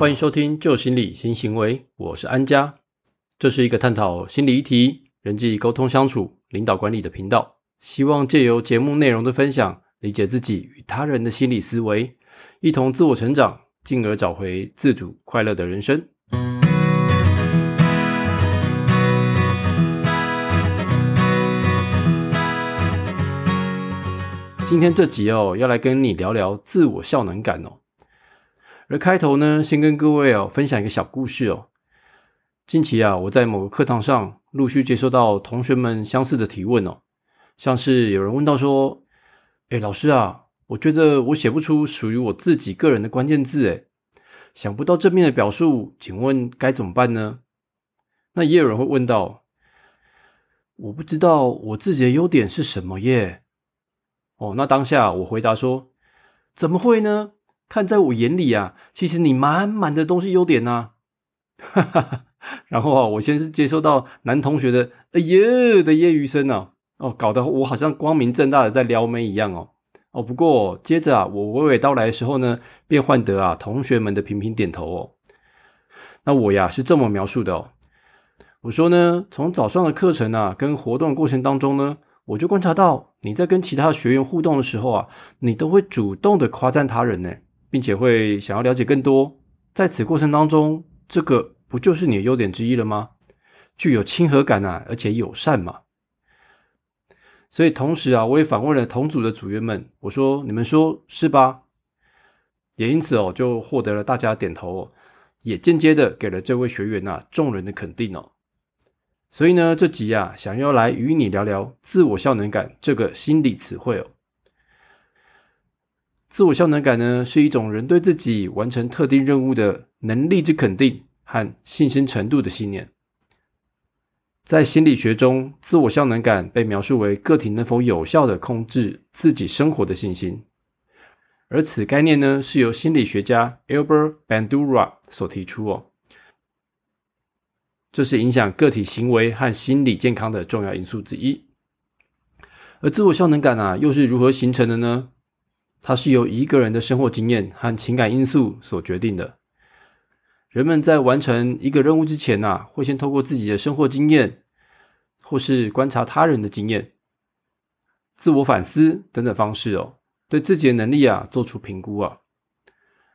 欢迎收听旧心理新行为，我是安家。这是一个探讨心理议题、人际沟通相处、领导管理的频道。希望借由节目内容的分享，理解自己与他人的心理思维，一同自我成长，进而找回自主快乐的人生。今天这集哦，要来跟你聊聊自我效能感哦。而开头呢，先跟各位哦分享一个小故事哦。近期啊，我在某个课堂上陆续接收到同学们相似的提问哦，像是有人问到说：“哎，老师啊，我觉得我写不出属于我自己个人的关键字，哎，想不到正面的表述，请问该怎么办呢？”那也有人会问到：“我不知道我自己的优点是什么耶。”哦，那当下我回答说：“怎么会呢？”看在我眼里啊，其实你满满的都是优点呐。然后啊，我先是接收到男同学的“哎耶”的揶揄声啊，哦，搞得我好像光明正大的在撩妹一样哦。哦，不过接着啊，我娓娓道来的时候呢，便换得啊同学们的频频点头哦。那我呀是这么描述的哦，我说呢，从早上的课程啊跟活动过程当中呢，我就观察到你在跟其他学员互动的时候啊，你都会主动的夸赞他人呢。并且会想要了解更多，在此过程当中，这个不就是你的优点之一了吗？具有亲和感啊，而且友善嘛。所以同时啊，我也反问了同组的组员们，我说：“你们说是吧？”也因此哦，就获得了大家点头，哦，也间接的给了这位学员呐众人的肯定哦。所以呢，这集啊，想要来与你聊聊自我效能感这个心理词汇哦。自我效能感呢，是一种人对自己完成特定任务的能力之肯定和信心程度的信念。在心理学中，自我效能感被描述为个体能否有效的控制自己生活的信心。而此概念呢，是由心理学家 Albert Bandura 所提出哦。这是影响个体行为和心理健康的重要因素之一。而自我效能感啊，又是如何形成的呢？它是由一个人的生活经验和情感因素所决定的。人们在完成一个任务之前呐，会先透过自己的生活经验，或是观察他人的经验、自我反思等等方式哦，对自己的能力啊做出评估啊。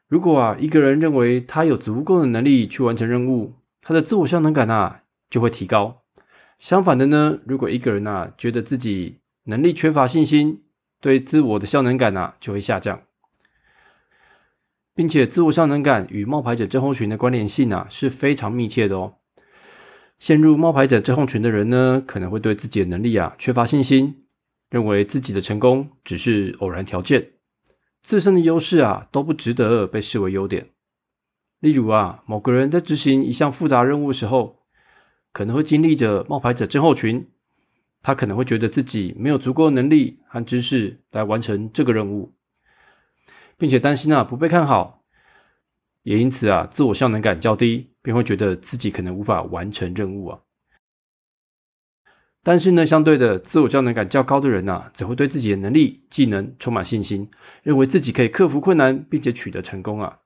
如果啊一个人认为他有足够的能力去完成任务，他的自我效能感啊就会提高。相反的呢，如果一个人呐觉得自己能力缺乏信心，对自我的效能感啊就会下降，并且自我效能感与冒牌者症候群的关联性啊是非常密切的哦。陷入冒牌者症候群的人呢，可能会对自己的能力啊缺乏信心，认为自己的成功只是偶然条件，自身的优势啊都不值得被视为优点。例如啊，某个人在执行一项复杂任务的时候，可能会经历着冒牌者症候群。他可能会觉得自己没有足够能力和知识来完成这个任务，并且担心啊不被看好，也因此啊自我效能感较低，便会觉得自己可能无法完成任务啊。但是呢，相对的，自我效能感较高的人呐，则会对自己的能力、技能充满信心，认为自己可以克服困难，并且取得成功啊。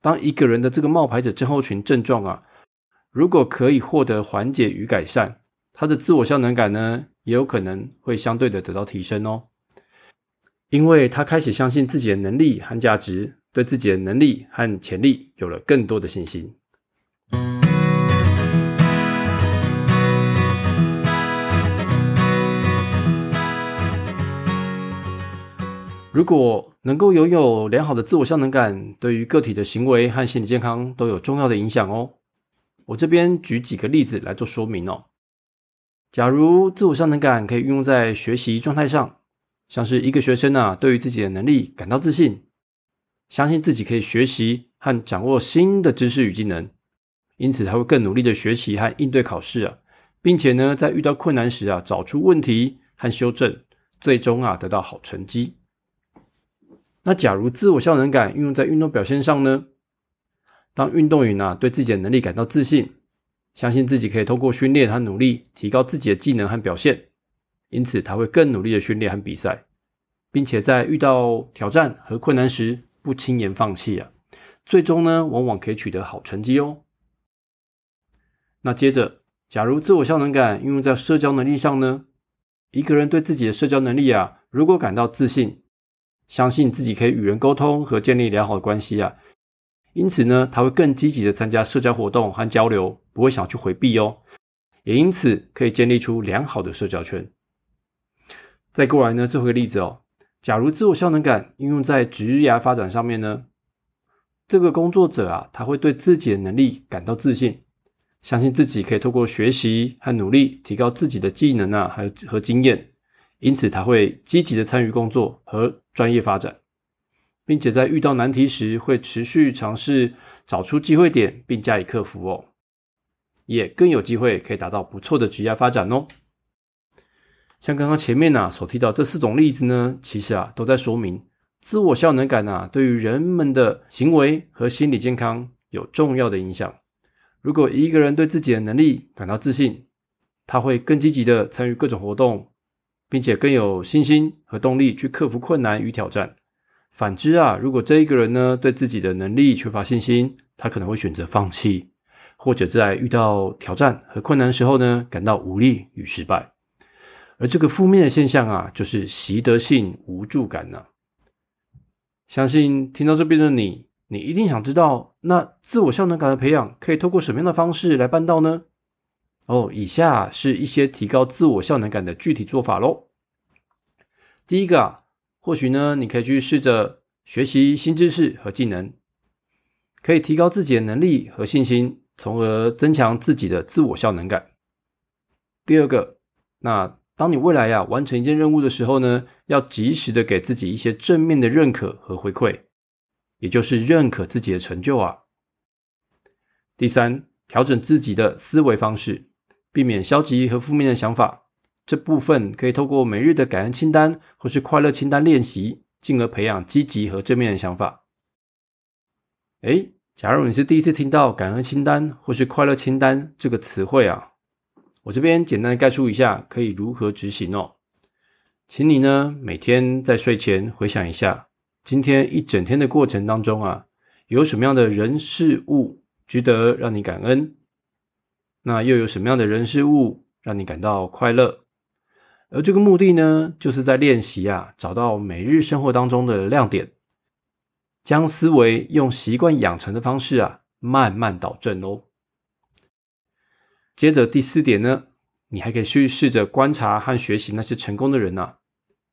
当一个人的这个冒牌者症候群症状啊，如果可以获得缓解与改善。他的自我效能感呢，也有可能会相对的得到提升哦，因为他开始相信自己的能力和价值，对自己的能力和潜力有了更多的信心。如果能够拥有良好的自我效能感，对于个体的行为和心理健康都有重要的影响哦。我这边举几个例子来做说明哦。假如自我效能感可以运用在学习状态上，像是一个学生啊，对于自己的能力感到自信，相信自己可以学习和掌握新的知识与技能，因此他会更努力的学习和应对考试啊，并且呢，在遇到困难时啊，找出问题和修正，最终啊，得到好成绩。那假如自我效能感运用在运动表现上呢？当运动员啊，对自己的能力感到自信。相信自己可以通过训练和努力提高自己的技能和表现，因此他会更努力的训练和比赛，并且在遇到挑战和困难时不轻言放弃啊，最终呢，往往可以取得好成绩哦。那接着，假如自我效能感运用在社交能力上呢？一个人对自己的社交能力啊，如果感到自信，相信自己可以与人沟通和建立良好的关系啊，因此呢，他会更积极的参加社交活动和交流，不会想去回避哦。也因此可以建立出良好的社交圈。再过来呢，最后一个例子哦，假如自我效能感应用在职业发展上面呢，这个工作者啊，他会对自己的能力感到自信，相信自己可以透过学习和努力提高自己的技能啊，还有和经验，因此他会积极的参与工作和专业发展，并且在遇到难题时会持续尝试找出机会点并加以克服哦。也更有机会可以达到不错的职业发展哦。像刚刚前面呢所提到这四种例子呢，其实啊都在说明自我效能感啊对于人们的行为和心理健康有重要的影响。如果一个人对自己的能力感到自信，他会更积极的参与各种活动，并且更有信心和动力去克服困难与挑战。反之啊，如果这一个人呢对自己的能力缺乏信心，他可能会选择放弃。或者在遇到挑战和困难时候呢，感到无力与失败，而这个负面的现象啊，就是习得性无助感呢。相信听到这边的你，你一定想知道，那自我效能感的培养可以透过什么样的方式来办到呢？哦，以下是一些提高自我效能感的具体做法喽。第一个啊，或许呢，你可以去试着学习新知识和技能，可以提高自己的能力和信心。从而增强自己的自我效能感。第二个，那当你未来呀完成一件任务的时候呢，要及时的给自己一些正面的认可和回馈，也就是认可自己的成就啊。第三，调整自己的思维方式，避免消极和负面的想法。这部分可以透过每日的感恩清单或是快乐清单练习，进而培养积极和正面的想法。哎。假如你是第一次听到感恩清单或是快乐清单这个词汇啊，我这边简单的概述一下可以如何执行哦。请你呢每天在睡前回想一下，今天一整天的过程当中啊，有什么样的人事物值得让你感恩？那又有什么样的人事物让你感到快乐？而这个目的呢，就是在练习啊，找到每日生活当中的亮点。将思维用习惯养成的方式啊，慢慢导正哦。接着第四点呢，你还可以去试着观察和学习那些成功的人呐，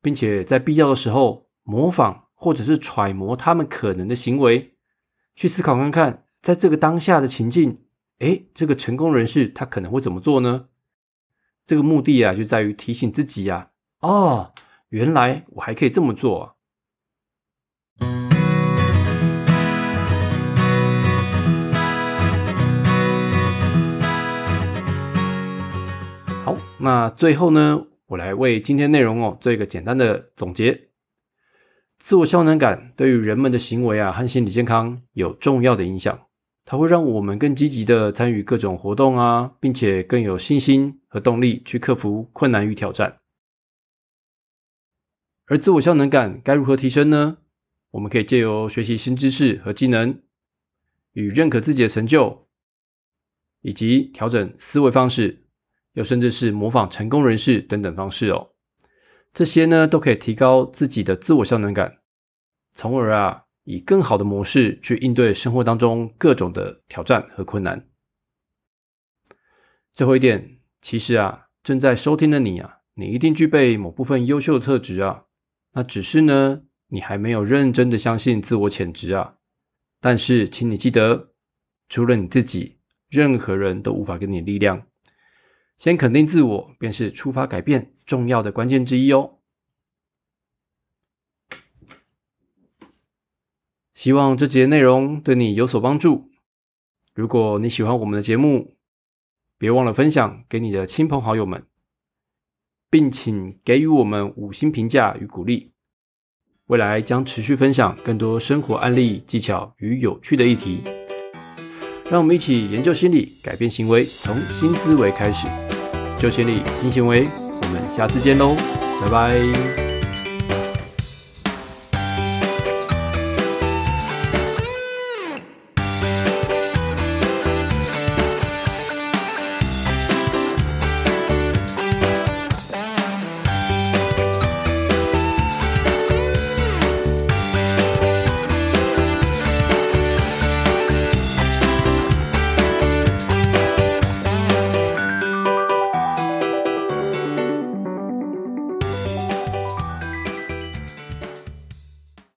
并且在必要的时候模仿或者是揣摩他们可能的行为，去思考看看，在这个当下的情境，诶，这个成功人士他可能会怎么做呢？这个目的啊，就在于提醒自己啊，哦，原来我还可以这么做。好那最后呢，我来为今天内容哦做一个简单的总结。自我效能感对于人们的行为啊和心理健康有重要的影响，它会让我们更积极的参与各种活动啊，并且更有信心和动力去克服困难与挑战。而自我效能感该如何提升呢？我们可以借由学习新知识和技能，与认可自己的成就，以及调整思维方式。又甚至是模仿成功人士等等方式哦，这些呢都可以提高自己的自我效能感，从而啊以更好的模式去应对生活当中各种的挑战和困难。最后一点，其实啊正在收听的你啊，你一定具备某部分优秀的特质啊，那只是呢你还没有认真的相信自我潜质啊。但是请你记得，除了你自己，任何人都无法给你力量。先肯定自我，便是触发改变重要的关键之一哦。希望这节内容对你有所帮助。如果你喜欢我们的节目，别忘了分享给你的亲朋好友们，并请给予我们五星评价与鼓励。未来将持续分享更多生活案例、技巧与有趣的议题。让我们一起研究心理，改变行为，从新思维开始。就心理新行为，我们下次见喽，拜拜。